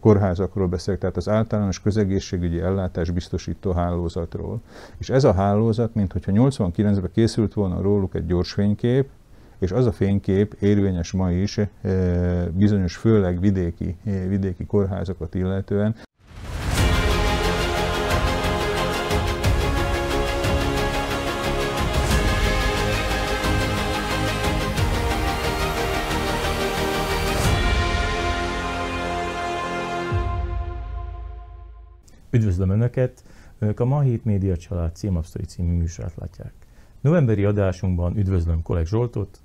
kórházakról beszélek, tehát az általános közegészségügyi ellátás biztosító hálózatról. És ez a hálózat, mint hogyha 89-ben készült volna róluk egy gyors fénykép, és az a fénykép érvényes ma is eh, bizonyos, főleg vidéki, eh, vidéki kórházakat illetően. Üdvözlöm Önöket! Önök a Ma Hét Média Család címapsztori című műsorát látják. Novemberi adásunkban üdvözlöm Kolek Zsoltot,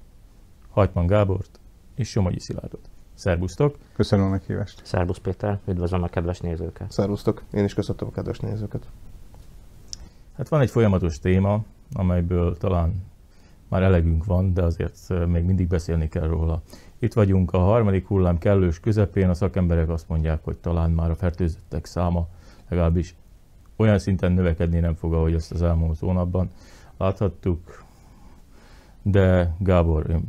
Hajtman Gábort és Somogyi Szilárdot. Szerbusztok! Köszönöm a meghívást! Szerbusz Péter, üdvözlöm a kedves nézőket! Szervusztok! Én is köszöntöm a kedves nézőket! Hát van egy folyamatos téma, amelyből talán már elegünk van, de azért még mindig beszélni kell róla. Itt vagyunk a harmadik hullám kellős közepén, a szakemberek azt mondják, hogy talán már a fertőzöttek száma legalábbis olyan szinten növekedni nem fog, ahogy azt az elmúlt hónapban láthattuk. De Gábor, én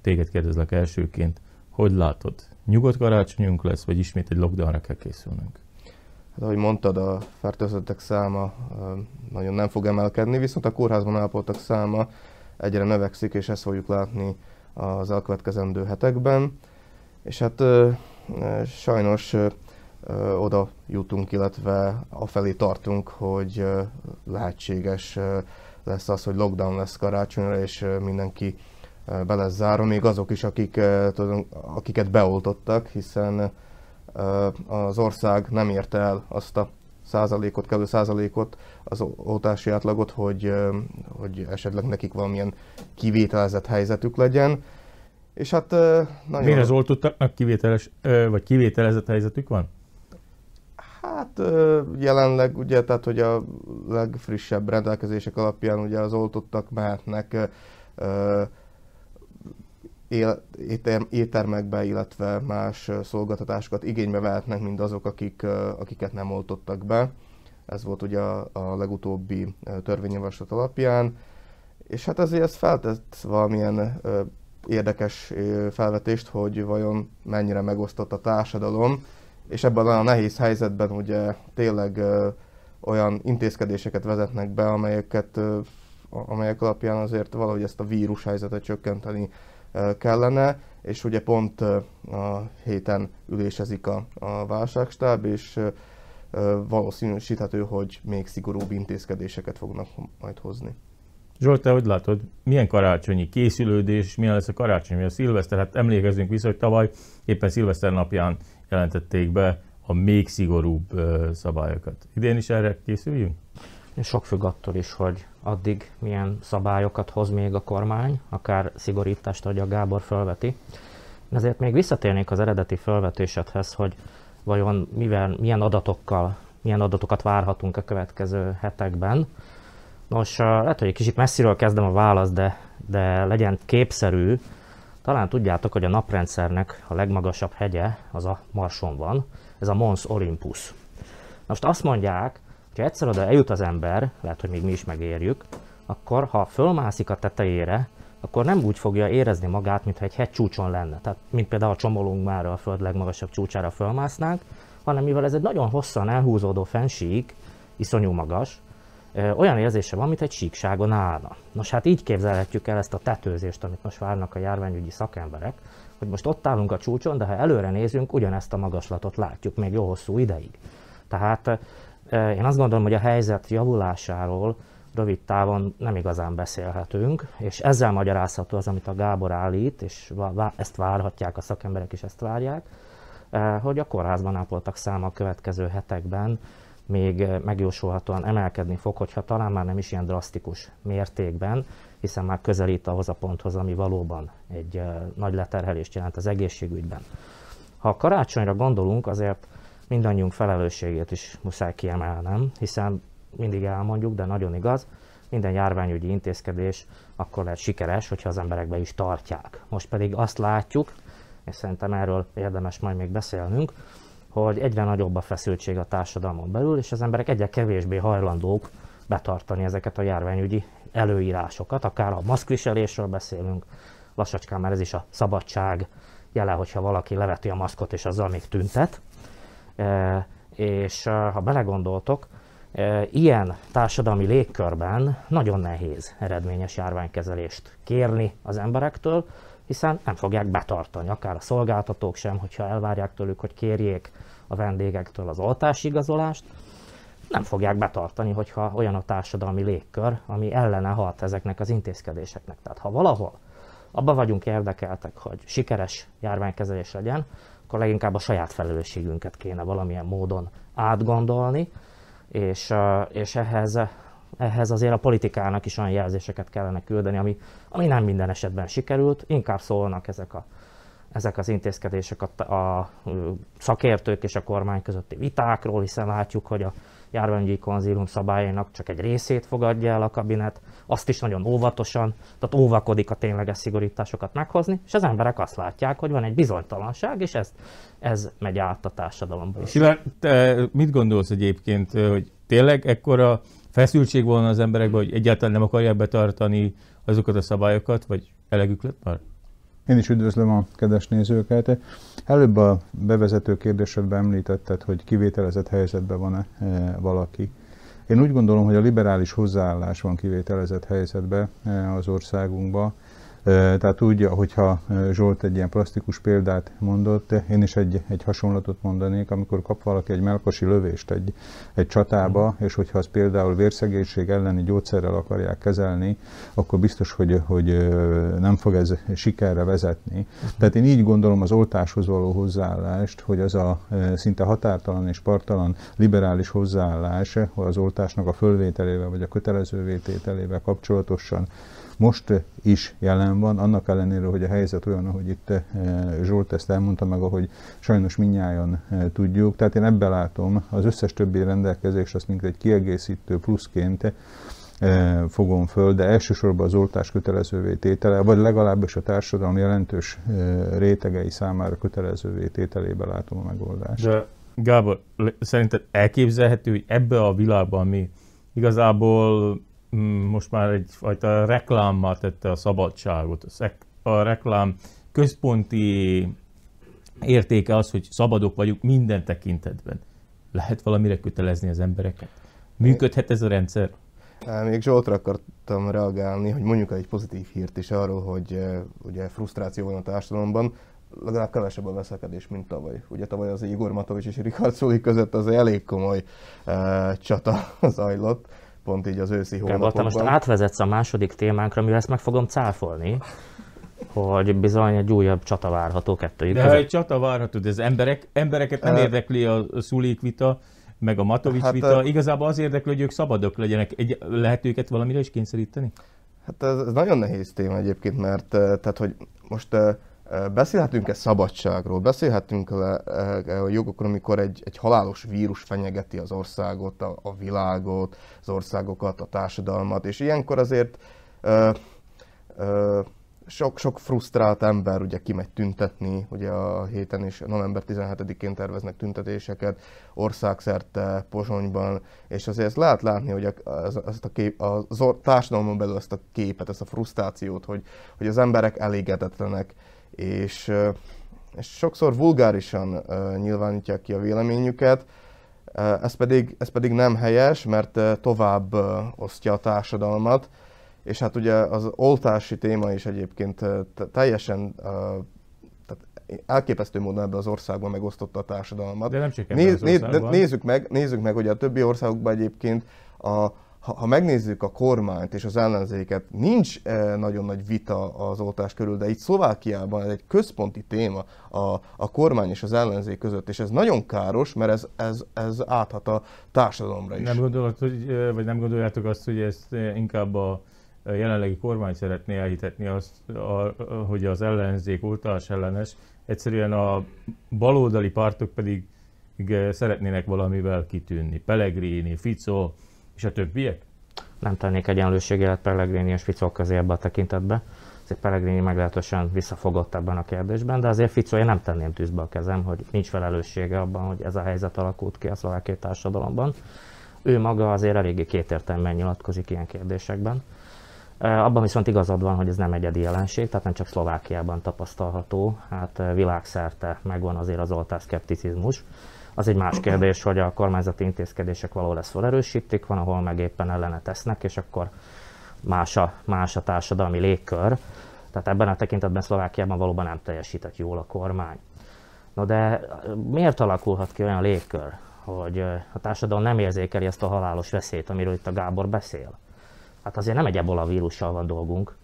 téged kérdezlek elsőként, hogy látod? Nyugodt karácsonyunk lesz, vagy ismét egy lockdownra kell készülnünk? Hát ahogy mondtad, a fertőzöttek száma nagyon nem fog emelkedni, viszont a kórházban állapottak száma egyre növekszik, és ezt fogjuk látni az elkövetkezendő hetekben. És hát sajnos oda jutunk, illetve afelé tartunk, hogy lehetséges lesz az, hogy lockdown lesz karácsonyra, és mindenki be lesz zárva, még azok is, akik, akiket beoltottak, hiszen az ország nem érte el azt a százalékot, kellő százalékot, az oltási átlagot, hogy, hogy esetleg nekik valamilyen kivételezett helyzetük legyen. És hát nagyon... Miért az oltottaknak kivételes, vagy kivételezett helyzetük van? Hát jelenleg ugye, tehát hogy a legfrissebb rendelkezések alapján ugye az oltottak mehetnek éter, éttermekbe, illetve más szolgáltatásokat igénybe vehetnek, mint azok, akik, akiket nem oltottak be. Ez volt ugye a, a legutóbbi törvényjavaslat alapján. És hát ezért ez feltett valamilyen érdekes felvetést, hogy vajon mennyire megosztott a társadalom, és ebben a nehéz helyzetben ugye tényleg olyan intézkedéseket vezetnek be, amelyeket, amelyek alapján azért valahogy ezt a vírus helyzetet csökkenteni kellene, és ugye pont a héten ülésezik a, a válságstáb, és valószínűsíthető, hogy még szigorúbb intézkedéseket fognak majd hozni. Zsolt, te hogy látod, milyen karácsonyi készülődés, milyen lesz a karácsony, a szilveszter? Hát emlékezünk vissza, hogy tavaly éppen szilveszter napján jelentették be a még szigorúbb szabályokat. Idén is erre készüljünk? Sok függ attól is, hogy addig milyen szabályokat hoz még a kormány, akár szigorítást, ahogy a Gábor felveti. Ezért még visszatérnék az eredeti felvetésedhez, hogy vajon mivel, milyen adatokkal, milyen adatokat várhatunk a következő hetekben. Nos, lehet, hogy egy kicsit messziről kezdem a választ, de, de legyen képszerű, talán tudjátok, hogy a naprendszernek a legmagasabb hegye az a Marson van, ez a Mons Olympus. Most azt mondják, hogy egyszer oda eljut az ember, lehet, hogy még mi is megérjük, akkor ha fölmászik a tetejére, akkor nem úgy fogja érezni magát, mintha egy hegy csúcson lenne. Tehát, mint például a csomolunk már a föld legmagasabb csúcsára fölmásznánk, hanem mivel ez egy nagyon hosszan elhúzódó fensík, iszonyú magas, olyan érzése van, mint egy síkságon állna. Nos hát így képzelhetjük el ezt a tetőzést, amit most várnak a járványügyi szakemberek, hogy most ott állunk a csúcson, de ha előre nézünk, ugyanezt a magaslatot látjuk még jó hosszú ideig. Tehát én azt gondolom, hogy a helyzet javulásáról rövid távon nem igazán beszélhetünk, és ezzel magyarázható az, amit a Gábor állít, és ezt várhatják, a szakemberek is ezt várják, hogy a kórházban ápoltak száma a következő hetekben még eh, megjósolhatóan emelkedni fog, hogyha talán már nem is ilyen drasztikus mértékben, hiszen már közelít ahhoz a ponthoz, ami valóban egy eh, nagy leterhelést jelent az egészségügyben. Ha a karácsonyra gondolunk, azért mindannyiunk felelősségét is muszáj kiemelnem, hiszen mindig elmondjuk, de nagyon igaz, minden járványügyi intézkedés akkor lehet sikeres, hogyha az emberek be is tartják. Most pedig azt látjuk, és szerintem erről érdemes majd még beszélnünk, hogy egyre nagyobb a feszültség a társadalmon belül, és az emberek egyre kevésbé hajlandók betartani ezeket a járványügyi előírásokat, akár a maszkviselésről beszélünk, lassacskán már ez is a szabadság jele, hogyha valaki leveti a maszkot és azzal még tüntet. És ha belegondoltok, ilyen társadalmi légkörben nagyon nehéz eredményes járványkezelést kérni az emberektől, hiszen nem fogják betartani, akár a szolgáltatók sem, hogyha elvárják tőlük, hogy kérjék a vendégektől az oltási igazolást, nem fogják betartani, hogyha olyan a társadalmi légkör, ami ellene hat ezeknek az intézkedéseknek. Tehát ha valahol abban vagyunk érdekeltek, hogy sikeres járványkezelés legyen, akkor leginkább a saját felelősségünket kéne valamilyen módon átgondolni, és, és ehhez, ehhez azért a politikának is olyan jelzéseket kellene küldeni, ami, ami nem minden esetben sikerült, inkább szólnak ezek, a, ezek az intézkedések a, a szakértők és a kormány közötti vitákról, hiszen látjuk, hogy a járványügyi konzílium szabályainak csak egy részét fogadja el a kabinet, azt is nagyon óvatosan, tehát óvakodik a tényleges szigorításokat meghozni, és az emberek azt látják, hogy van egy bizonytalanság, és ez, ez megy át a társadalomba. Szilárd, te mit gondolsz egyébként, hogy tényleg ekkora feszültség volna az emberekben, hogy egyáltalán nem akarják betartani azokat a szabályokat, vagy elegük lett már? Én is üdvözlöm a kedves nézőket. Előbb a bevezető kérdésedben említetted, hogy kivételezett helyzetben van-e e, valaki. Én úgy gondolom, hogy a liberális hozzáállás van kivételezett helyzetben e, az országunkban. Tehát úgy, hogyha Zsolt egy ilyen plastikus példát mondott, én is egy, egy hasonlatot mondanék, amikor kap valaki egy melkosi lövést egy, egy csatába, és hogyha az például vérszegénység elleni gyógyszerrel akarják kezelni, akkor biztos, hogy, hogy nem fog ez sikerre vezetni. Tehát én így gondolom az oltáshoz való hozzáállást, hogy az a szinte határtalan és partalan liberális hozzáállás az oltásnak a fölvételével vagy a kötelező vétételével kapcsolatosan most is jelen van, annak ellenére, hogy a helyzet olyan, ahogy itt eh, Zsolt ezt elmondta meg, ahogy sajnos minnyáján eh, tudjuk. Tehát én ebben látom az összes többi rendelkezést, azt mint egy kiegészítő pluszként eh, fogom föl, de elsősorban az oltás kötelezővé tétele, vagy legalábbis a társadalom jelentős rétegei számára kötelezővé tételébe látom a megoldást. De Gábor, szerinted elképzelhető, hogy ebbe a világban mi igazából most már egyfajta reklámmal tette a szabadságot. A reklám központi értéke az, hogy szabadok vagyunk minden tekintetben. Lehet valamire kötelezni az embereket? Működhet ez a rendszer? Még Zsoltra akartam reagálni, hogy mondjuk egy pozitív hírt is arról, hogy ugye frusztráció van a társadalomban, legalább kevesebb a veszekedés, mint tavaly. Ugye tavaly az Igor Matovics és Richard Szóli között az elég komoly uh, csata zajlott pont így az őszi hónapokban. te most átvezetsz a második témánkra, mivel ezt meg fogom cáfolni, hogy bizony egy újabb csata várható kettőjük De egy csata várható, de az emberek, embereket nem érdekli a Szulik vita, meg a Matovics hát, vita, igazából az érdekli, hogy ők szabadok legyenek. Egy, lehet őket valamire is kényszeríteni? Hát ez, ez nagyon nehéz téma egyébként, mert tehát, hogy most Beszélhetünk-e szabadságról, beszélhetünk le a jogokról, amikor egy, egy halálos vírus fenyegeti az országot, a, a világot, az országokat, a társadalmat, és ilyenkor azért ö, ö, sok, sok frusztrált ember ugye kimegy tüntetni, ugye a héten is november 17-én terveznek tüntetéseket országszerte, Pozsonyban, és azért ezt lehet látni, hogy ezt a kép, a társadalomon belül ezt a képet, ezt a frusztrációt, hogy, hogy az emberek elégedetlenek, és, és sokszor vulgárisan nyilvánítják ki a véleményüket, ez pedig, ez pedig nem helyes, mert tovább osztja a társadalmat, és hát ugye az oltási téma is egyébként teljesen tehát elképesztő módon ebben az országban megosztotta a társadalmat. De nem csak ebben Néz, az országban. Nézzük meg, nézzük meg, hogy a többi országokban egyébként a, ha, ha megnézzük a kormányt és az ellenzéket, nincs eh, nagyon nagy vita az oltás körül, de itt Szlovákiában ez egy központi téma a, a kormány és az ellenzék között, és ez nagyon káros, mert ez, ez, ez áthat a társadalomra is. Nem gondolod, hogy, eh, vagy nem gondoljátok azt, hogy ezt eh, inkább a jelenlegi kormány szeretné elhitetni azt, a, hogy az ellenzék oltás ellenes, egyszerűen a baloldali pártok pedig szeretnének valamivel kitűnni. Pellegrini, Fico, és a többiek? Nem tennék egyenlőségélet Pellegrini és Fico közé ebbe a tekintetbe. Azért Pellegrini meglehetősen visszafogott ebben a kérdésben, de azért Fico én nem tenném tűzbe a kezem, hogy nincs felelőssége abban, hogy ez a helyzet alakult ki a szlovákiai társadalomban. Ő maga azért eléggé kétértelműen nyilatkozik ilyen kérdésekben. Abban viszont igazad van, hogy ez nem egyedi jelenség, tehát nem csak Szlovákiában tapasztalható, hát világszerte megvan azért az oltás szkepticizmus Az egy más kérdés, hogy a kormányzati intézkedések valahol ezt felerősítik, van, ahol meg éppen ellene tesznek, és akkor más a, más a társadalmi légkör. Tehát ebben a tekintetben Szlovákiában valóban nem teljesített jól a kormány. No de miért alakulhat ki olyan légkör, hogy a társadalom nem érzékeli ezt a halálos veszélyt, amiről itt a Gábor beszél? Hát azért nem egy ebola vírussal van dolgunk,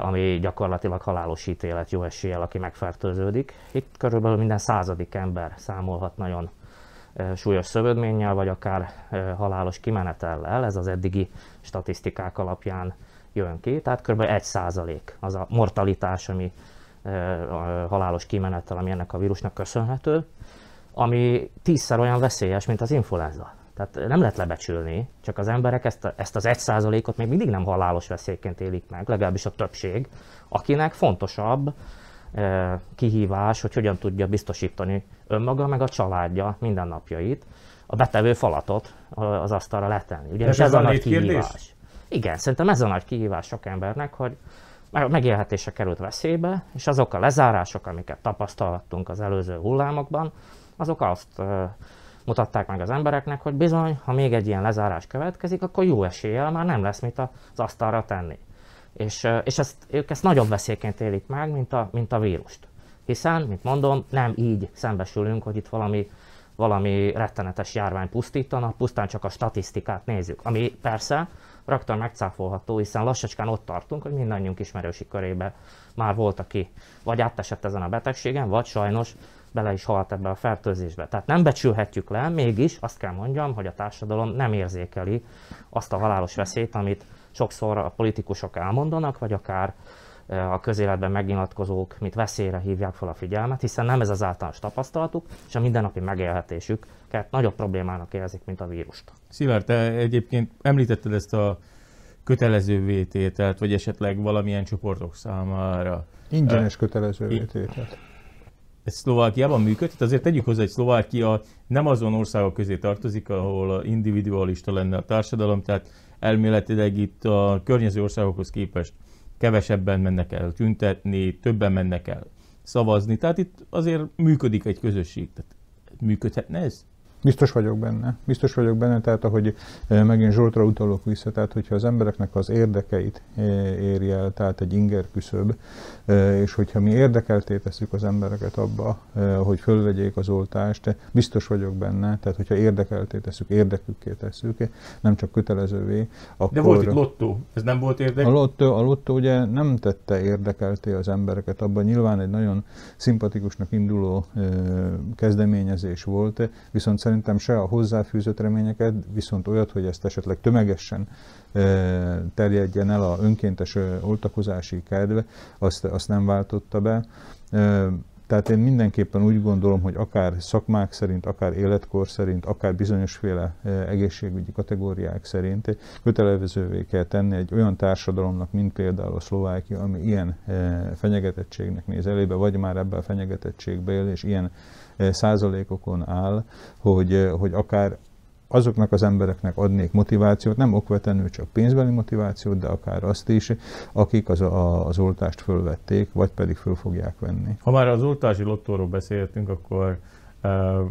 ami gyakorlatilag halálos ítélet jó eséllyel, aki megfertőződik. Itt körülbelül minden századik ember számolhat nagyon súlyos szövődménnyel, vagy akár halálos kimenetellel. Ez az eddigi statisztikák alapján jön ki. Tehát kb. 1 százalék az a mortalitás, ami a halálos kimenettel, ami ennek a vírusnak köszönhető, ami tízszer olyan veszélyes, mint az influenza. Tehát nem lehet lebecsülni, csak az emberek ezt, a, ezt az egy százalékot még mindig nem halálos veszélyként élik meg, legalábbis a többség, akinek fontosabb eh, kihívás, hogy hogyan tudja biztosítani önmaga meg a családja mindennapjait, a betevő falatot az asztalra letenni. Ugye, ez, ez a nagy kihívás. Kérdés? Igen, szerintem ez a nagy kihívás sok embernek, hogy megélhetése került veszélybe, és azok a lezárások, amiket tapasztalhattunk az előző hullámokban, azok azt mutatták meg az embereknek, hogy bizony, ha még egy ilyen lezárás következik, akkor jó eséllyel már nem lesz mit az asztalra tenni. És, és ezt, ők ezt nagyobb veszélyként élik meg, mint a, mint a vírust. Hiszen, mint mondom, nem így szembesülünk, hogy itt valami, valami rettenetes járvány pusztítana, pusztán csak a statisztikát nézzük. Ami persze rögtön megcáfolható, hiszen lassacskán ott tartunk, hogy mindannyiunk ismerősi körébe már volt, aki vagy átesett ezen a betegségen, vagy sajnos bele is halt ebbe a fertőzésbe. Tehát nem becsülhetjük le, mégis azt kell mondjam, hogy a társadalom nem érzékeli azt a halálos veszélyt, amit sokszor a politikusok elmondanak, vagy akár a közéletben megnyilatkozók, mint veszélyre hívják fel a figyelmet, hiszen nem ez az általános tapasztalatuk, és a mindennapi megélhetésüket nagyobb problémának érzik, mint a vírust. Szilárd, te egyébként említetted ezt a kötelező vétételt, vagy esetleg valamilyen csoportok számára. Ingyenes kötelező vétételt ez Szlovákiában működik. Azért tegyük hozzá, hogy Szlovákia nem azon országok közé tartozik, ahol individualista lenne a társadalom, tehát elméletileg itt a környező országokhoz képest kevesebben mennek el tüntetni, többen mennek el szavazni. Tehát itt azért működik egy közösség. Tehát működhetne ez? Biztos vagyok benne. Biztos vagyok benne, tehát ahogy eh, megint Zsoltra utalok vissza, tehát hogyha az embereknek az érdekeit eh, éri el, tehát egy inger küszöb, eh, és hogyha mi érdekelté tesszük az embereket abba, hogy fölvegyék az oltást, biztos vagyok benne, tehát hogyha érdekelté tesszük, érdekükké tesszük, nem csak kötelezővé. Akkor... De volt itt lottó, ez nem volt érdek? A lottó, a lottó ugye nem tette érdekelté az embereket abban, nyilván egy nagyon szimpatikusnak induló kezdeményezés volt, viszont szerintem se a hozzáfűzött reményeket, viszont olyat, hogy ezt esetleg tömegesen terjedjen el a önkéntes oltakozási kedv, azt, azt nem váltotta be. Tehát én mindenképpen úgy gondolom, hogy akár szakmák szerint, akár életkor szerint, akár bizonyosféle egészségügyi kategóriák szerint kötelezővé kell tenni egy olyan társadalomnak, mint például a Szlovákia, ami ilyen fenyegetettségnek néz elébe, vagy már ebben a fenyegetettségbe él, és ilyen százalékokon áll, hogy, hogy akár azoknak az embereknek adnék motivációt, nem okvetlenül csak pénzbeli motivációt, de akár azt is, akik az, a, az oltást fölvették, vagy pedig föl fogják venni. Ha már az oltási lottóról beszéltünk, akkor uh,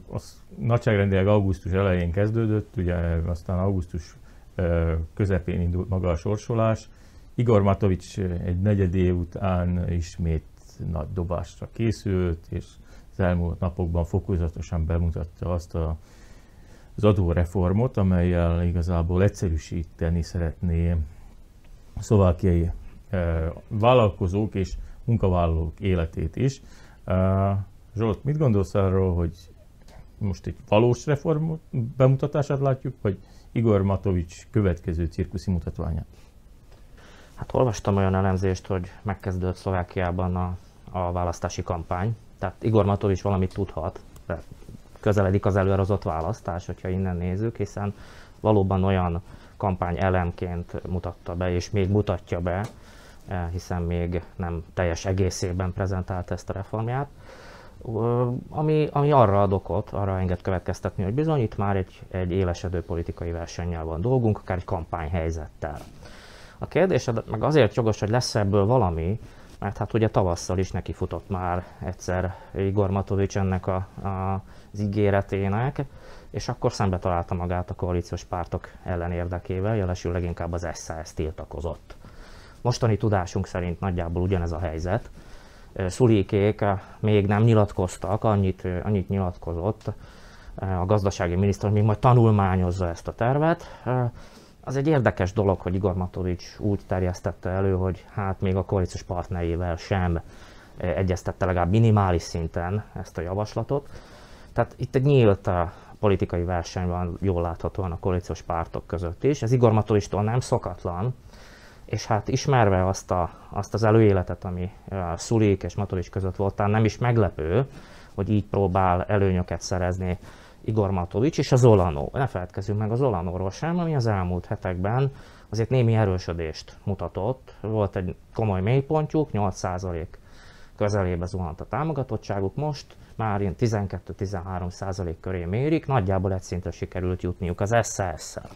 az nagyságrendileg augusztus elején kezdődött, ugye aztán augusztus uh, közepén indult maga a sorsolás. Igor Matovics egy negyed év után ismét nagy dobásra készült, és az elmúlt napokban fokozatosan bemutatta azt a, az adóreformot, amelyel igazából egyszerűsíteni szeretné a szlovákiai e, vállalkozók és munkavállalók életét is. E, Zsolt, mit gondolsz arról, hogy most egy valós reform bemutatását látjuk, vagy Igor Matovics következő cirkuszi mutatványát? Hát olvastam olyan elemzést, hogy megkezdődött Szlovákiában a, a választási kampány, tehát Igor Matovics valamit tudhat, de közeledik az előrehozott választás, hogyha innen nézzük, hiszen valóban olyan kampány elemként mutatta be, és még mutatja be, eh, hiszen még nem teljes egészében prezentált ezt a reformját, ami, ami arra ad okot, arra enged következtetni, hogy bizony itt már egy, egy élesedő politikai versennyel van dolgunk, akár egy kampányhelyzettel. A kérdés meg azért jogos, hogy lesz ebből valami, mert hát ugye tavasszal is neki futott már egyszer Igor Matovics ennek a, a, az ígéretének, és akkor szembe találta magát a koalíciós pártok ellen érdekével, jelesül leginkább az SZSZ tiltakozott. Mostani tudásunk szerint nagyjából ugyanez a helyzet. Szulikék még nem nyilatkoztak, annyit, annyit nyilatkozott a gazdasági miniszter, még majd tanulmányozza ezt a tervet. Az egy érdekes dolog, hogy Igor Matovics úgy terjesztette elő, hogy hát még a koalíciós partnerével sem egyeztette legalább minimális szinten ezt a javaslatot. Tehát itt egy nyílt politikai verseny van jól láthatóan a koalíciós pártok között is. Ez Igor Matovicstól nem szokatlan, és hát ismerve azt, a, azt az előéletet, ami a Szulik és Matovics között volt, nem is meglepő, hogy így próbál előnyöket szerezni Igor Matovics és az Olanó. Ne feledkezzünk meg az Olanóról sem, ami az elmúlt hetekben azért némi erősödést mutatott. Volt egy komoly mélypontjuk, 8% közelébe zuhant a támogatottságuk, most már ilyen 12-13% köré mérik, nagyjából egy szintre sikerült jutniuk az SZS-szel.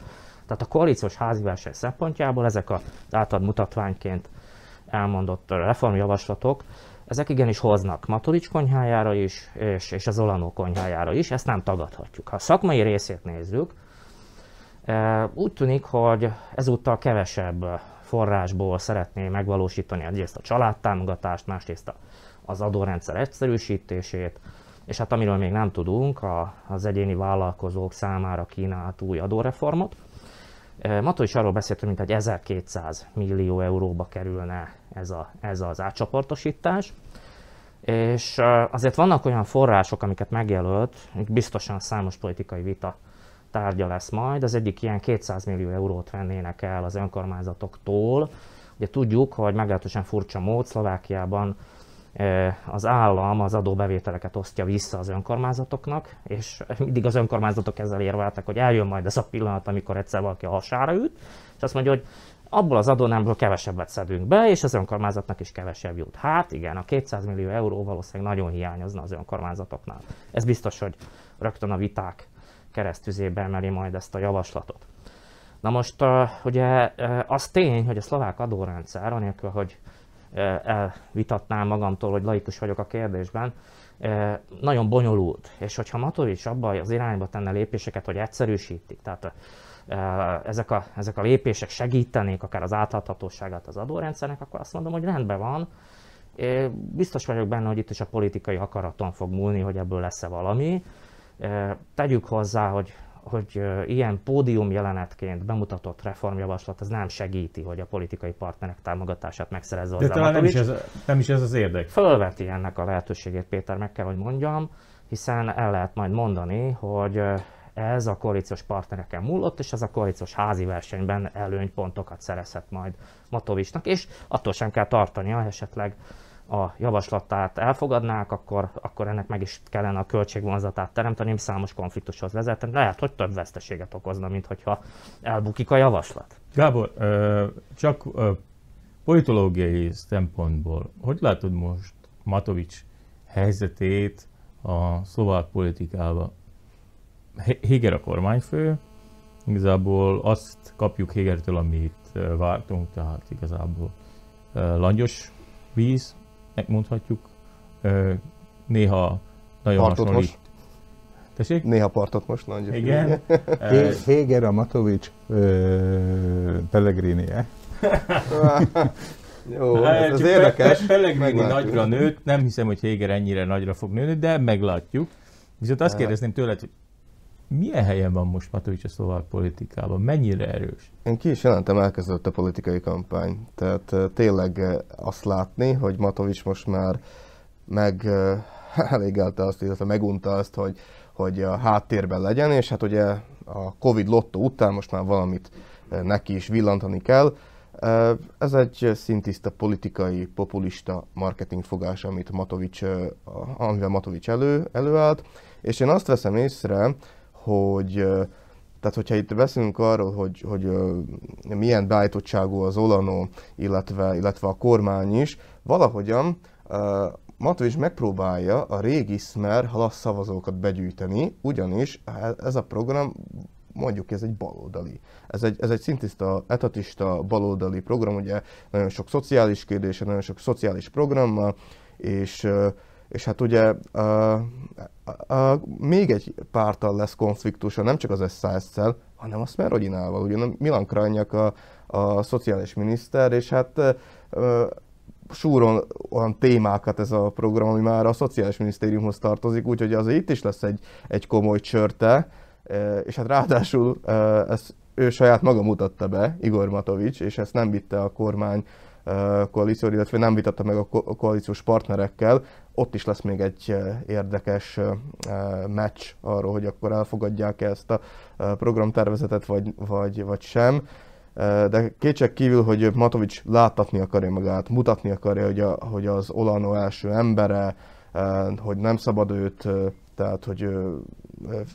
Tehát a koalíciós házi verseny szempontjából ezek az általad mutatványként elmondott reformjavaslatok, ezek igenis hoznak Matolics konyhájára is, és, és az Olanó konyhájára is, ezt nem tagadhatjuk. Ha a szakmai részét nézzük, e, úgy tűnik, hogy ezúttal kevesebb forrásból szeretné megvalósítani egyrészt a családtámogatást, másrészt az adórendszer egyszerűsítését, és hát amiről még nem tudunk, a, az egyéni vállalkozók számára kínált új adóreformot. Mató is arról beszélt, hogy mintegy 1200 millió euróba kerülne ez, a, ez az átcsoportosítás. És azért vannak olyan források, amiket megjelölt, biztosan számos politikai vita tárgya lesz majd. Az egyik ilyen 200 millió eurót vennének el az önkormányzatoktól. Ugye tudjuk, hogy meglehetősen furcsa mód Szlovákiában az állam az adóbevételeket osztja vissza az önkormányzatoknak, és mindig az önkormányzatok ezzel érveltek, hogy eljön majd ez a pillanat, amikor egyszer valaki a hasára üt, és azt mondja, hogy abból az adónámból kevesebbet szedünk be, és az önkormányzatnak is kevesebb jut. Hát igen, a 200 millió euró valószínűleg nagyon hiányozna az önkormányzatoknál. Ez biztos, hogy rögtön a viták keresztüzébe emeli majd ezt a javaslatot. Na most ugye az tény, hogy a szlovák adórendszer, anélkül, hogy elvitatnám magamtól, hogy laikus vagyok a kérdésben, nagyon bonyolult. És hogyha Matovics abba az irányba tenne lépéseket, hogy egyszerűsítik, tehát ezek a, ezek a lépések segítenék akár az átláthatóságát az adórendszernek, akkor azt mondom, hogy rendben van. Biztos vagyok benne, hogy itt is a politikai akaraton fog múlni, hogy ebből lesz-e valami. Tegyük hozzá, hogy hogy ilyen pódium jelenetként bemutatott reformjavaslat az nem segíti, hogy a politikai partnerek támogatását megszerezze De talán nem is, ez, nem is ez az érdek. Fölveti ennek a lehetőségét, Péter, meg kell, hogy mondjam, hiszen el lehet majd mondani, hogy ez a koalíciós partnereken múlott, és ez a koalíciós házi versenyben előnypontokat szerezhet majd Matovicsnak, és attól sem kell tartania, esetleg a javaslatát elfogadnák, akkor, akkor ennek meg is kellene a költségvonzatát teremteni, számos konfliktushoz vezetni. Lehet, hogy több veszteséget okozna, mint hogyha elbukik a javaslat. Gábor, csak politológiai szempontból, hogy látod most Matovics helyzetét a szlovák politikában? Héger a kormányfő, igazából azt kapjuk Hégertől, amit vártunk, tehát igazából langyos víz, mondhatjuk. Néha nagyon partot hasonlít. Most. Tessék? Néha partot most nagyon. Igen. Héger a Matovics Pellegrini-e? Jó, ez az érdekes. Pellegrini nagyra nőtt, nem hiszem, hogy Héger ennyire nagyra fog nőni, de meglátjuk. Viszont azt kérdezném tőled, hogy milyen helyen van most Matovics a szlovák politikában? Mennyire erős? Én ki is jelentem, elkezdődött a politikai kampány. Tehát tényleg azt látni, hogy Matovics most már meg elégelte azt, illetve megunta azt, hogy, hogy a háttérben legyen, és hát ugye a Covid lotto után most már valamit neki is villantani kell. Ez egy szintiszta politikai, populista marketingfogás, amit Matovics, amivel Matovics elő, előállt, és én azt veszem észre, hogy tehát, hogyha itt beszélünk arról, hogy, hogy milyen beállítottságú az Olano, illetve, illetve a kormány is, valahogyan Matovics megpróbálja a régi Smer halas szavazókat begyűjteni, ugyanis ez a program mondjuk ez egy baloldali. Ez egy, ez egy szintiszta, etatista, baloldali program, ugye nagyon sok szociális kérdése, nagyon sok szociális programmal, és és hát ugye a, a, a, még egy pártal lesz konfliktusa, nem csak az SZSZ-szel, hanem a Smerodinával. Ugye Milan Krajnyak a, a szociális miniszter, és hát a, súron olyan témákat ez a program, ami már a Szociális Minisztériumhoz tartozik, úgyhogy azért itt is lesz egy, egy komoly csörte, és hát ráadásul ezt ő saját maga mutatta be, Igor Matovics, és ezt nem vitte a kormány koalíció, illetve nem vitatta meg a koalíciós partnerekkel, ott is lesz még egy érdekes meccs arról, hogy akkor elfogadják -e ezt a programtervezetet, vagy, vagy, vagy sem. De kétség kívül, hogy Matovics láttatni akarja magát, mutatni akarja, hogy, a, hogy az Olano első embere, hogy nem szabad őt, tehát hogy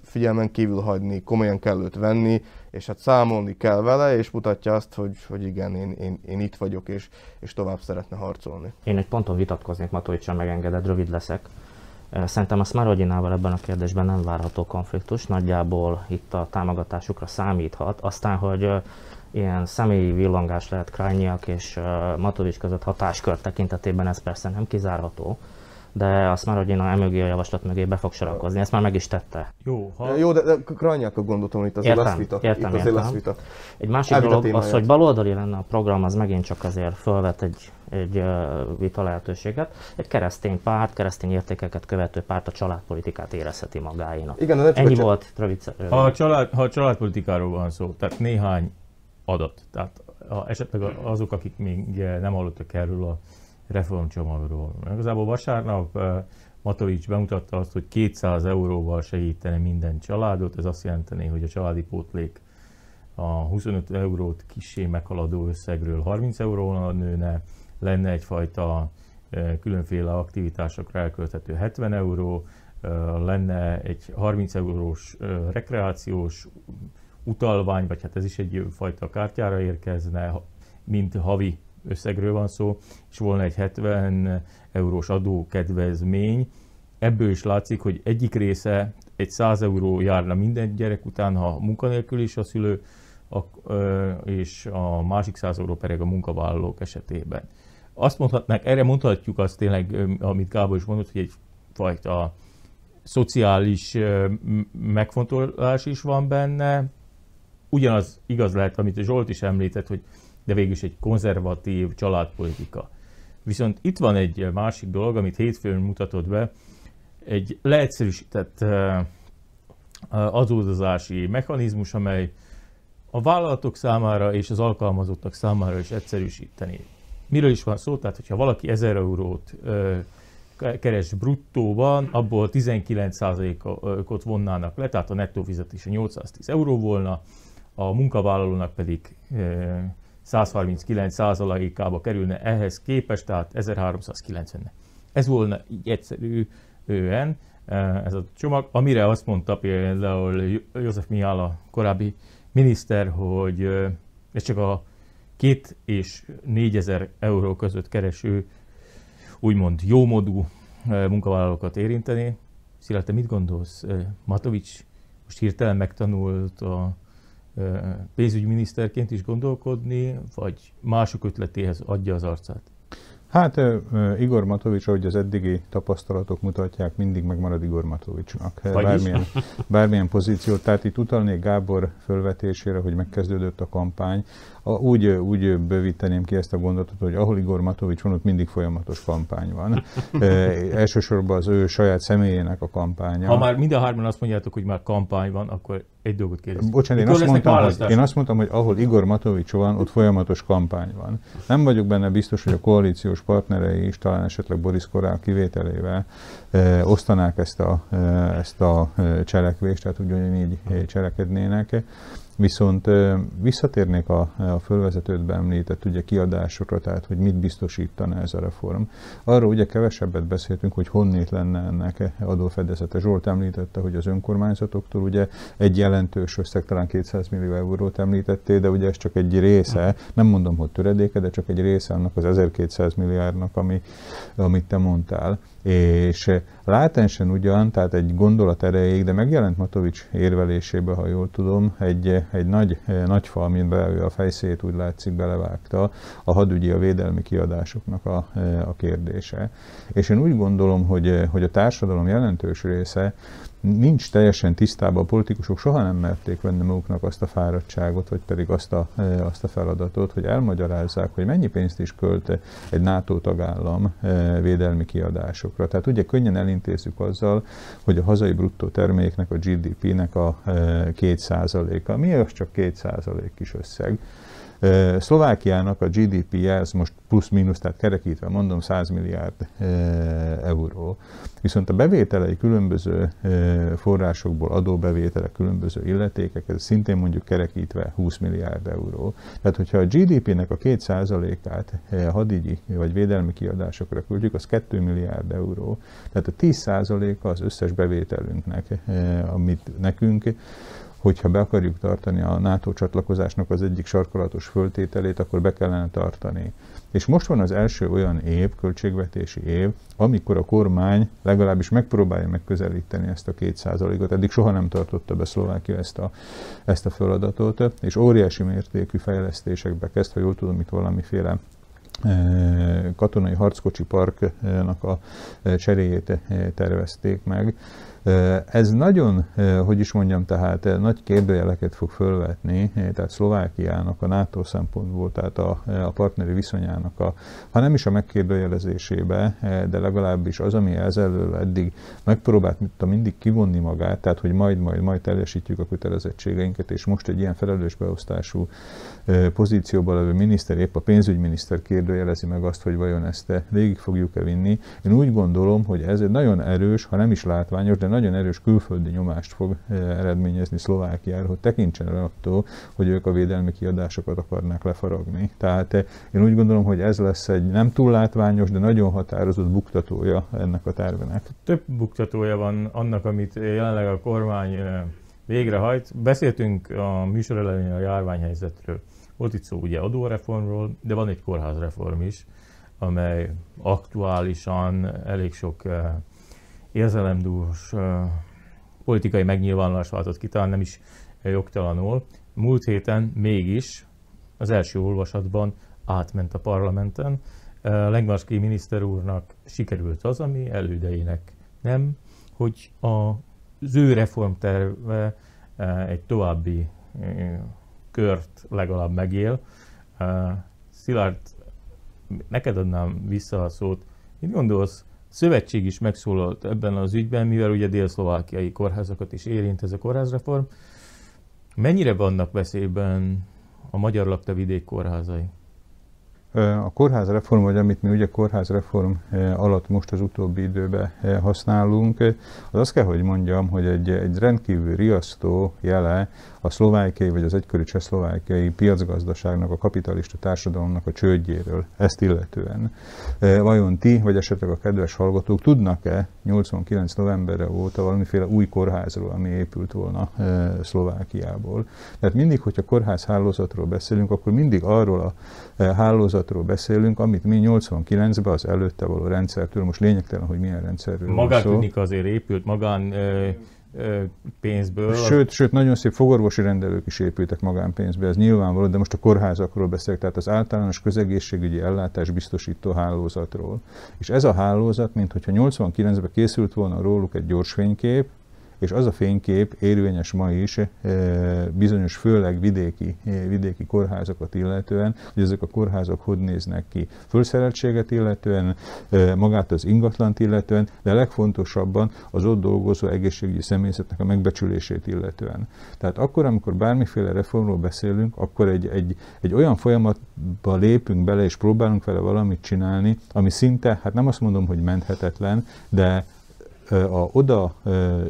figyelmen kívül hagyni, komolyan kell őt venni, és hát számolni kell vele, és mutatja azt, hogy, hogy igen, én, én, én itt vagyok, és, és tovább szeretne harcolni. Én egy ponton vitatkoznék, Matovicsal megengeded, rövid leszek. Szerintem a Smarodinával ebben a kérdésben nem várható konfliktus, nagyjából itt a támogatásukra számíthat. Aztán, hogy ilyen személyi villangás lehet Krajniak és Matovics között hatáskör tekintetében ez persze nem kizárható, de azt már, hogy én a emögé a javaslat mögé be fog sorakozni, ezt már meg is tette. Jó, ha... Jó de, de Krajniakra gondoltam, hogy itt azért értem, lesz vita. Értem, itt azért értem. lesz vita. Egy másik Elvita dolog, az, hogy baloldali lenne a program, az megint csak azért felvet egy, egy vita lehetőséget. Egy keresztény párt, keresztény értékeket követő párt a családpolitikát érezheti magáénak. Igen, de Ennyi volt, rövid, rövid. Ha, a család, ha a családpolitikáról van szó, tehát néhány adat, tehát ha esetleg azok, akik még nem hallottak erről a reformcsomagról. Igazából vasárnap eh, Matovics bemutatta azt, hogy 200 euróval segítene minden családot, ez azt jelenteni, hogy a családi pótlék a 25 eurót kisé meghaladó összegről 30 euróra nőne, lenne egyfajta eh, különféle aktivitásokra elkölthető 70 euró, eh, lenne egy 30 eurós rekreációs utalvány, vagy hát ez is egy fajta kártyára érkezne, mint havi összegről van szó, és volna egy 70 eurós adókedvezmény. Ebből is látszik, hogy egyik része egy 100 euró járna minden gyerek után, ha munkanélkül is a szülő, és a másik 100 euró pedig a munkavállalók esetében. Azt mondhatnánk, erre mondhatjuk azt tényleg, amit Gábor is mondott, hogy egyfajta szociális megfontolás is van benne. Ugyanaz igaz lehet, amit Zsolt is említett, hogy de végül is egy konzervatív családpolitika. Viszont itt van egy másik dolog, amit hétfőn mutatott be, egy leegyszerűsített adózási mechanizmus, amely a vállalatok számára és az alkalmazottak számára is egyszerűsíteni. Miről is van szó? Tehát, hogyha valaki 1000 eurót keres bruttóban, abból 19%-ot vonnának le, tehát a nettó fizetése 810 euró volna, a munkavállalónak pedig 139%-ába kerülne ehhez képest, tehát 1390 Ez volna így egyszerűen ez a csomag, amire azt mondta például József Mihály a korábbi miniszter, hogy ez csak a két és négyezer euró között kereső úgymond jómodú munkavállalókat érinteni. Szilárd, te mit gondolsz? Matovics most hirtelen megtanult a pénzügyminiszterként is gondolkodni, vagy mások ötletéhez adja az arcát? Hát Igor Matovics, ahogy az eddigi tapasztalatok mutatják, mindig megmarad Igor Matovicsnak. Bármilyen, bármilyen pozíciót. Tehát itt utalnék Gábor fölvetésére, hogy megkezdődött a kampány. A, úgy, úgy bővíteném ki ezt a gondolatot, hogy ahol Igor Matovics van, ott mindig folyamatos kampány van. e, elsősorban az ő saját személyének a kampánya. Ha már mind a hárman azt mondjátok, hogy már kampány van, akkor egy dolgot kérdezem. Bocsánat, én azt, mondtam, hogy, én azt mondtam, hogy ahol Igor Matovics van, ott folyamatos kampány van. Nem vagyok benne biztos, hogy a koalíciós partnerei is, talán esetleg Boris Korál kivételével e, osztanák ezt a, e, ezt a cselekvést, tehát ugyanígy cselekednének. Viszont visszatérnék a, a fölvezetődbe említett ugye kiadásokra, tehát hogy mit biztosítana ez a reform. Arról ugye kevesebbet beszéltünk, hogy honnét lenne ennek adófedezete. Zsolt említette, hogy az önkormányzatoktól ugye egy jelentős összeg, talán 200 millió eurót említettél, de ugye ez csak egy része, nem mondom, hogy töredéke, de csak egy része annak az 1200 milliárdnak, ami, amit te mondtál. És látensen ugyan, tehát egy gondolat erejéig, de megjelent Matovics érvelésébe, ha jól tudom, egy, egy nagy, nagy fal, amiben ő a fejszét úgy látszik belevágta, a hadügyi, a védelmi kiadásoknak a, a kérdése. És én úgy gondolom, hogy, hogy a társadalom jelentős része nincs teljesen tisztában, a politikusok soha nem merték venni maguknak azt a fáradtságot, vagy pedig azt a, e, azt a feladatot, hogy elmagyarázzák, hogy mennyi pénzt is költ egy NATO tagállam e, védelmi kiadásokra. Tehát ugye könnyen elintézzük azzal, hogy a hazai bruttó terméknek, a GDP-nek a e, két százaléka. Mi az csak két százalék kis összeg? Szlovákiának a GDP-je, ez most plusz-minusz, tehát kerekítve mondom, 100 milliárd euró. Viszont a bevételei különböző forrásokból, adóbevételek, különböző illetékek, ez szintén mondjuk kerekítve 20 milliárd euró. Tehát, hogyha a GDP-nek a 2%-át hadigyi vagy védelmi kiadásokra küldjük, az 2 milliárd euró. Tehát a 10%-a az összes bevételünknek, amit nekünk hogyha be akarjuk tartani a NATO csatlakozásnak az egyik sarkalatos föltételét, akkor be kellene tartani. És most van az első olyan év, költségvetési év, amikor a kormány legalábbis megpróbálja megközelíteni ezt a kétszázalékot. Eddig soha nem tartotta be Szlovákia ezt a, ezt a feladatot, és óriási mértékű fejlesztésekbe kezd, ha jól tudom, itt valamiféle eh, katonai harckocsi parknak a eh, cseréjét eh, tervezték meg. Ez nagyon, hogy is mondjam, tehát nagy kérdőjeleket fog fölvetni, tehát Szlovákiának a NATO szempontból, tehát a, a partneri viszonyának a, ha nem is a megkérdőjelezésébe, de legalábbis az, ami ezelől eddig megpróbált mindig kivonni magát, tehát hogy majd, majd, majd teljesítjük a kötelezettségeinket, és most egy ilyen felelős beosztású pozícióban levő miniszter, épp a pénzügyminiszter kérdőjelezi meg azt, hogy vajon ezt végig fogjuk-e vinni. Én úgy gondolom, hogy ez egy nagyon erős, ha nem is látványos, de nagyon erős külföldi nyomást fog eredményezni Szlovákiára, hogy tekintsen el attól, hogy ők a védelmi kiadásokat akarnák lefaragni. Tehát én úgy gondolom, hogy ez lesz egy nem túl látványos, de nagyon határozott buktatója ennek a tervenek. Több buktatója van annak, amit jelenleg a kormány végrehajt. Beszéltünk a műsor elején a járványhelyzetről. Volt itt szó ugye adóreformról, de van egy kórházreform is, amely aktuálisan elég sok eh, érzelemdús politikai megnyilvánulás váltott ki, talán nem is jogtalanul. Múlt héten mégis az első olvasatban átment a parlamenten. Lengmarski miniszter úrnak sikerült az, ami elődeinek nem, hogy az ő reformterve egy további kört legalább megél. Szilárd, neked adnám vissza a szót. Mit gondolsz, szövetség is megszólalt ebben az ügyben, mivel ugye dél-szlovákiai kórházakat is érint ez a kórházreform. Mennyire vannak veszélyben a magyar lakta vidék kórházai? A kórházreform, vagy amit mi ugye kórházreform alatt most az utóbbi időben használunk, az azt kell, hogy mondjam, hogy egy, egy rendkívül riasztó jele a szlovákiai vagy az egykori csehszlovákiai piacgazdaságnak, a kapitalista társadalomnak a csődjéről, ezt illetően. Vajon ti, vagy esetleg a kedves hallgatók tudnak-e 89 novemberre óta valamiféle új kórházról, ami épült volna Szlovákiából? Tehát mindig, hogyha kórház hálózatról beszélünk, akkor mindig arról a hálózatról beszélünk, amit mi 89-ben az előtte való rendszertől, most lényegtelen, hogy milyen rendszerről Magánklinika azért épült, magán pénzből. Sőt, sőt, nagyon szép fogorvosi rendelők is épültek magánpénzbe, ez nyilvánvaló, de most a kórházakról beszélek, tehát az általános közegészségügyi ellátás biztosító hálózatról. És ez a hálózat, mint hogyha 89-ben készült volna róluk egy gyorsfénykép, és az a fénykép érvényes ma is eh, bizonyos, főleg vidéki, eh, vidéki kórházakat illetően, hogy ezek a kórházak hogy néznek ki. Fölszereltséget illetően, eh, magát az ingatlant illetően, de legfontosabban az ott dolgozó egészségügyi személyzetnek a megbecsülését illetően. Tehát akkor, amikor bármiféle reformról beszélünk, akkor egy, egy, egy olyan folyamatba lépünk bele, és próbálunk vele valamit csinálni, ami szinte, hát nem azt mondom, hogy menthetetlen, de a oda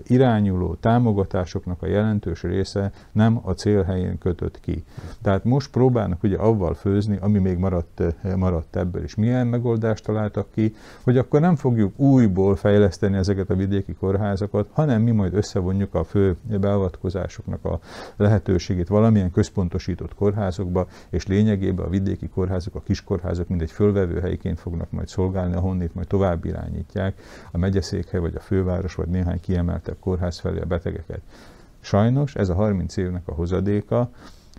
irányuló támogatásoknak a jelentős része nem a célhelyén kötött ki. Tehát most próbálnak ugye avval főzni, ami még maradt, maradt ebből, és milyen megoldást találtak ki, hogy akkor nem fogjuk újból fejleszteni ezeket a vidéki kórházakat, hanem mi majd összevonjuk a fő beavatkozásoknak a lehetőségét valamilyen központosított kórházokba, és lényegében a vidéki kórházak, a kiskórházak mindegy fölvevő helyként fognak majd szolgálni, ahonnét majd tovább irányítják a megyeszékhely, vagy a főváros, vagy néhány kiemeltebb kórház felé a betegeket. Sajnos ez a 30 évnek a hozadéka,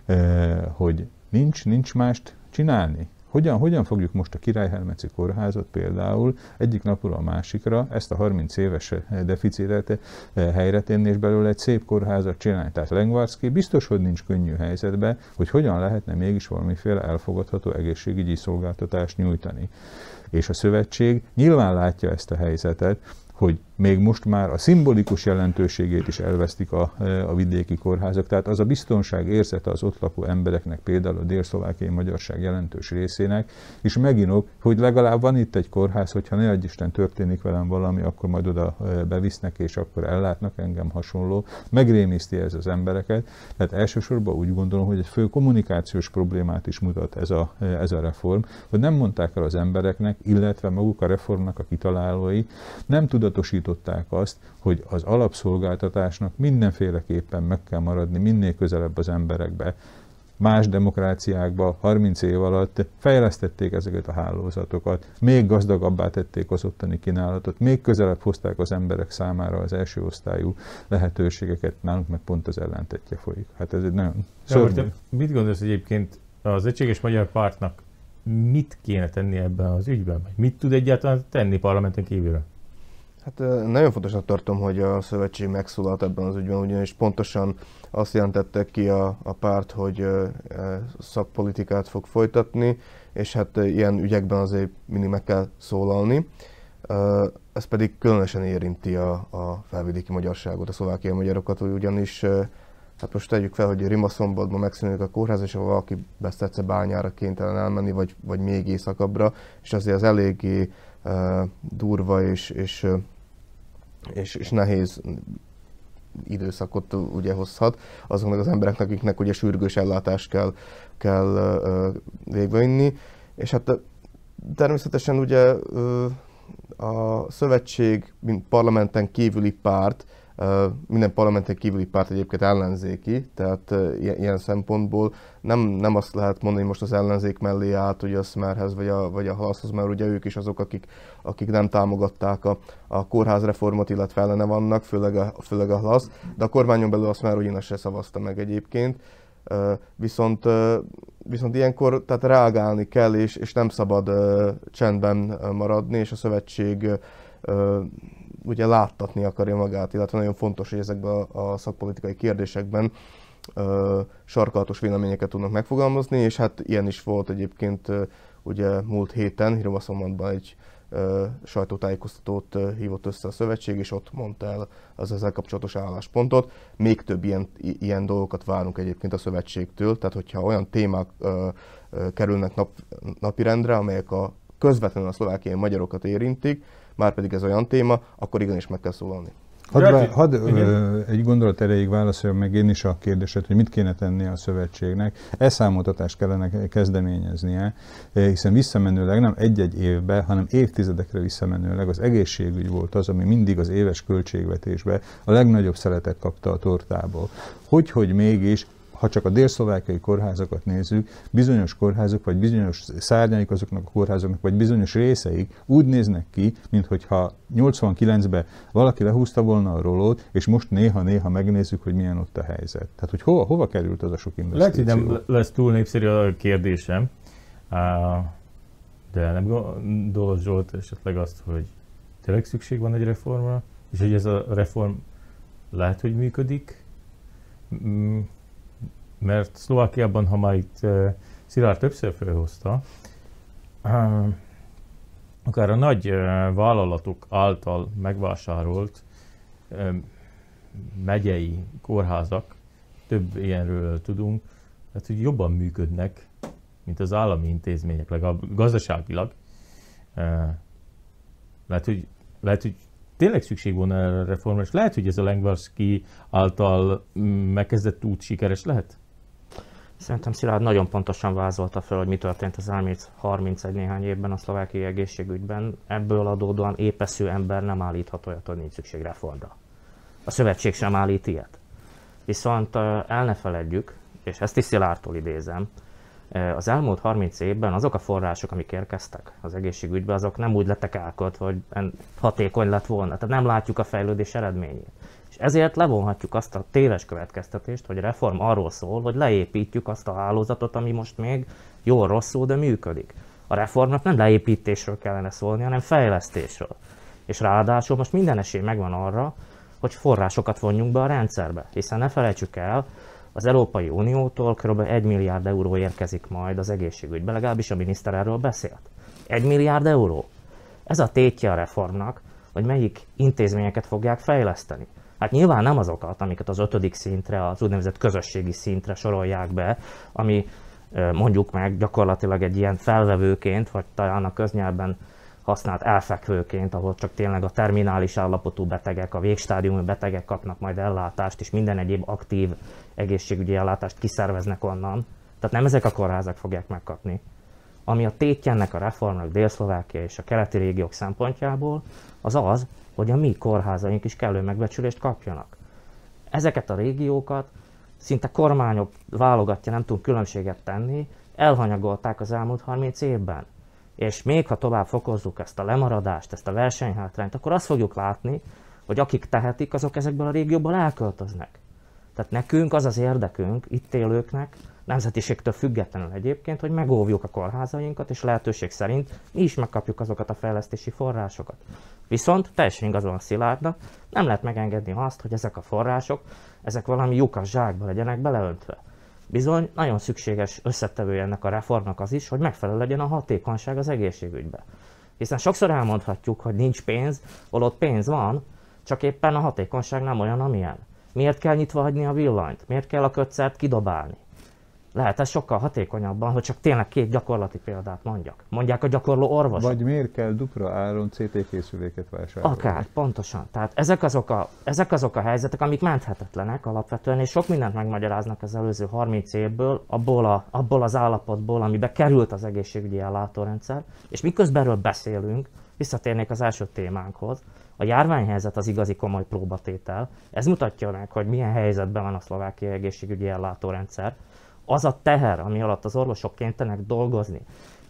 eh, hogy nincs, nincs mást csinálni. Hogyan, hogyan fogjuk most a Királyhelmeci kórházat például egyik napról a másikra ezt a 30 éves eh, deficitet eh, helyre tenni, és belőle egy szép kórházat csinálni. Tehát Lengvarszki biztos, hogy nincs könnyű helyzetbe, hogy hogyan lehetne mégis valamiféle elfogadható egészségügyi szolgáltatást nyújtani. És a szövetség nyilván látja ezt a helyzetet, hogy még most már a szimbolikus jelentőségét is elvesztik a, e, a vidéki kórházak. Tehát az a biztonság érzete az ott lakó embereknek, például a dél-szlovákiai magyarság jelentős részének, és meginok, hogy legalább van itt egy kórház, hogyha ne adj Isten történik velem valami, akkor majd oda e, bevisznek, és akkor ellátnak engem hasonló. Megrémiszti ez az embereket. Tehát elsősorban úgy gondolom, hogy egy fő kommunikációs problémát is mutat ez a, e, ez a reform, hogy nem mondták el az embereknek, illetve maguk a reformnak a kitalálói, nem tudatosított tartották azt, hogy az alapszolgáltatásnak mindenféleképpen meg kell maradni minél közelebb az emberekbe. Más demokráciákban 30 év alatt fejlesztették ezeket a hálózatokat, még gazdagabbá tették az ottani kínálatot, még közelebb hozták az emberek számára az első osztályú lehetőségeket, nálunk meg pont az ellentetje folyik. Hát ez egy nagyon szörnyű. Mit gondolsz egyébként az Egységes Magyar Pártnak mit kéne tenni ebben az ügyben? Mit tud egyáltalán tenni parlamenten kívülről? Hát nagyon fontosnak tartom, hogy a szövetség megszólalt ebben az ügyben, ugyanis pontosan azt jelentette ki a, a párt, hogy szakpolitikát fog folytatni, és hát ilyen ügyekben azért mindig meg kell szólalni. Ez pedig különösen érinti a, a felvidéki magyarságot, a szlovákiai magyarokat, hogy ugyanis hát most tegyük fel, hogy Rimaszombatban megszűnik a kórház, és valaki Beszterce bányára kénytelen elmenni, vagy, vagy még éjszakabbra, és azért az eléggé durva és, és, és, és nehéz időszakot ugye hozhat azoknak az embereknek, akiknek ugye sürgős ellátást kell, kell végbevinni. És hát természetesen ugye a szövetség, mint parlamenten kívüli párt, minden parlamenten kívüli párt egyébként ellenzéki, tehát ilyen szempontból nem, nem azt lehet mondani, hogy most az ellenzék mellé állt ugye a Smerhez vagy a, vagy a Halaszhoz, mert ugye ők is azok, akik, akik nem támogatták a, a kórházreformot, illetve ellene vannak, főleg a, főleg a Halasz, de a kormányon belül a Smer ugyanis se szavazta meg egyébként. Viszont, viszont ilyenkor tehát reagálni kell, és, és nem szabad csendben maradni, és a szövetség ugye láttatni akarja magát, illetve nagyon fontos, hogy ezekben a, szakpolitikai kérdésekben sarkalatos véleményeket tudnak megfogalmazni, és hát ilyen is volt egyébként ugye múlt héten, Hirovaszombatban egy sajtótájékoztatót hívott össze a szövetség, és ott mondta el az ezzel kapcsolatos álláspontot. Még több ilyen, ilyen dolgokat várunk egyébként a szövetségtől, tehát hogyha olyan témák ö, ö, kerülnek nap, napirendre, amelyek a közvetlenül a szlovákiai magyarokat érintik, már pedig ez olyan téma, akkor igenis meg kell szólalni. Hadd, had, egy gondolat erejéig válaszoljam meg én is a kérdéset, hogy mit kéne tennie a szövetségnek. Elszámoltatást kellene kezdeményeznie, hiszen visszamenőleg nem egy-egy évbe, hanem évtizedekre visszamenőleg az egészségügy volt az, ami mindig az éves költségvetésbe a legnagyobb szeretet kapta a tortából. Hogy, hogy mégis ha csak a délszlovákiai kórházakat nézzük, bizonyos kórházak, vagy bizonyos szárnyaik azoknak a kórházaknak, vagy bizonyos részeik úgy néznek ki, mintha 89-ben valaki lehúzta volna a rolót, és most néha-néha megnézzük, hogy milyen ott a helyzet. Tehát, hogy hova, hova került az a sok investíció? Lehet, hogy nem lesz túl népszerű a kérdésem, de nem gondolod Zsolt esetleg azt, hogy tényleg szükség van egy reformra, és hogy ez a reform lehet, hogy működik, mert Szlovákiában, ha már itt uh, Szilárd többször felhozta, uh, akár a nagy uh, vállalatok által megvásárolt uh, megyei kórházak, több ilyenről tudunk, tehát hogy jobban működnek, mint az állami intézmények, legalább gazdaságilag. Uh, lehet, hogy, lehet, hogy tényleg szükség volna erre a reformra, és lehet, hogy ez a Lengvarski által mm, megkezdett út sikeres lehet? Szerintem Szilárd nagyon pontosan vázolta fel, hogy mi történt az elmúlt 31 néhány évben a szlovákiai egészségügyben. Ebből adódóan épesző ember nem állíthat olyat, hogy nincs szükség reformra. A szövetség sem állít ilyet. Viszont el ne feledjük, és ezt is Szilárdtól idézem, az elmúlt 30 évben azok a források, amik érkeztek az egészségügybe, azok nem úgy lettek elkölt, hogy hatékony lett volna. Tehát nem látjuk a fejlődés eredményét. Ezért levonhatjuk azt a téves következtetést, hogy a reform arról szól, hogy leépítjük azt a hálózatot, ami most még jól rosszul, de működik. A reformnak nem leépítésről kellene szólni, hanem fejlesztésről. És ráadásul most minden esély megvan arra, hogy forrásokat vonjunk be a rendszerbe. Hiszen ne felejtsük el, az Európai Uniótól kb. 1 milliárd euró érkezik majd az egészségügybe, legalábbis a miniszter erről beszélt. 1 milliárd euró. Ez a tétje a reformnak, hogy melyik intézményeket fogják fejleszteni. Hát nyilván nem azokat, amiket az ötödik szintre, az úgynevezett közösségi szintre sorolják be, ami mondjuk meg gyakorlatilag egy ilyen felvevőként, vagy talán a köznyelben használt elfekvőként, ahol csak tényleg a terminális állapotú betegek, a végstádiumú betegek kapnak majd ellátást, és minden egyéb aktív egészségügyi ellátást kiszerveznek onnan. Tehát nem ezek a kórházak fogják megkapni. Ami a tétje a reformnak Dél-Szlovákia és a keleti régiók szempontjából, az az, hogy a mi kórházaink is kellő megbecsülést kapjanak. Ezeket a régiókat szinte kormányok válogatja, nem tudunk különbséget tenni, elhanyagolták az elmúlt 30 évben. És még ha tovább fokozzuk ezt a lemaradást, ezt a versenyhátrányt, akkor azt fogjuk látni, hogy akik tehetik, azok ezekből a régióból elköltöznek. Tehát nekünk az az érdekünk, itt élőknek, nemzetiségtől függetlenül egyébként, hogy megóvjuk a kórházainkat, és lehetőség szerint mi is megkapjuk azokat a fejlesztési forrásokat. Viszont teljesen igazon Szilárdnak, nem lehet megengedni azt, hogy ezek a források, ezek valami lyukas zsákba legyenek beleöntve. Bizony, nagyon szükséges összetevője ennek a reformnak az is, hogy megfelelő legyen a hatékonyság az egészségügybe. Hiszen sokszor elmondhatjuk, hogy nincs pénz, holott pénz van, csak éppen a hatékonyság nem olyan, amilyen. Miért kell nyitva hagyni a villanyt? Miért kell a kötszert kidobálni? Lehet ez sokkal hatékonyabban, hogy csak tényleg két gyakorlati példát mondjak. Mondják a gyakorló orvos. Vagy miért kell dupla áron CT készüléket vásárolni? Akár, pontosan. Tehát ezek azok, a, ezek azok a helyzetek, amik menthetetlenek alapvetően, és sok mindent megmagyaráznak az előző 30 évből, abból, a, abból az állapotból, amibe került az egészségügyi ellátórendszer, és miközben erről beszélünk, visszatérnék az első témánkhoz, a járványhelyzet az igazi komoly próbatétel. Ez mutatja meg, hogy milyen helyzetben van a szlovákiai egészségügyi ellátórendszer. Az a teher, ami alatt az orvosok kénytelenek dolgozni,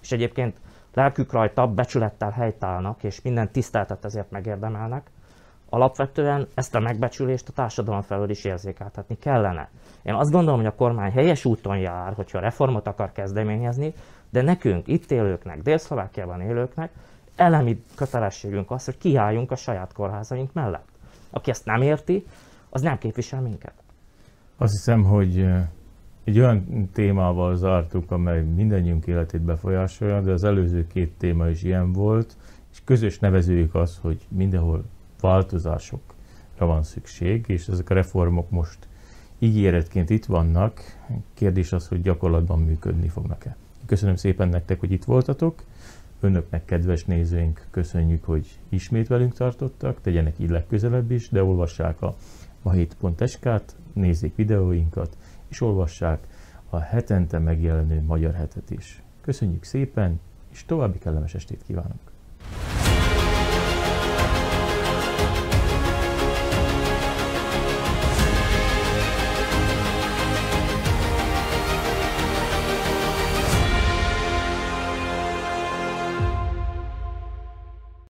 és egyébként lelkük rajta becsülettel helytállnak, és minden tiszteltet ezért megérdemelnek, alapvetően ezt a megbecsülést a társadalom felől is érzékeltetni kellene. Én azt gondolom, hogy a kormány helyes úton jár, hogyha reformot akar kezdeményezni, de nekünk, itt élőknek, Dél-Szlovákiában élőknek elemi kötelességünk az, hogy kiálljunk a saját kórházaink mellett. Aki ezt nem érti, az nem képvisel minket. Azt hiszem, hogy egy olyan témával zártuk, amely mindannyiunk életét befolyásolja, de az előző két téma is ilyen volt, és közös nevezőjük az, hogy mindenhol változásokra van szükség, és ezek a reformok most ígéretként itt vannak. Kérdés az, hogy gyakorlatban működni fognak-e. Köszönöm szépen nektek, hogy itt voltatok. Önöknek, kedves nézőink, köszönjük, hogy ismét velünk tartottak, tegyenek így legközelebb is, de olvassák a mahét.sk-t, nézzék videóinkat, és olvassák a hetente megjelenő Magyar Hetet is. Köszönjük szépen, és további kellemes estét kívánok!